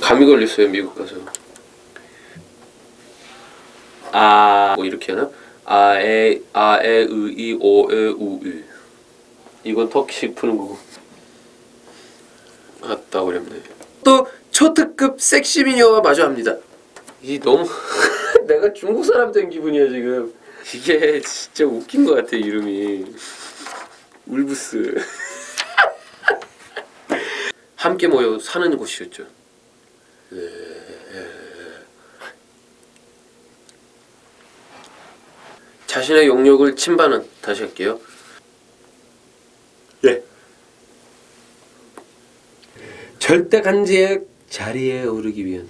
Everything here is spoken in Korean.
감이 걸렸어요 미국 가서. 아 뭐 이렇게 하나? 아에 아에 의이 오에 우으. 이건 터키식 푸는 거고. 아따 어렵네. 또 초특급 섹시 미녀와 마주합니다. 이 너무 내가 중국 사람 된 기분이야 지금. 이게 진짜 웃긴 것 같아 이름이. 울부스. 함께 모여 사는 곳이었죠. 예, 예, 예. 자신의 용역을 침반은 다시 할게요. 예. 절대 간지의 자리에 오르기 위한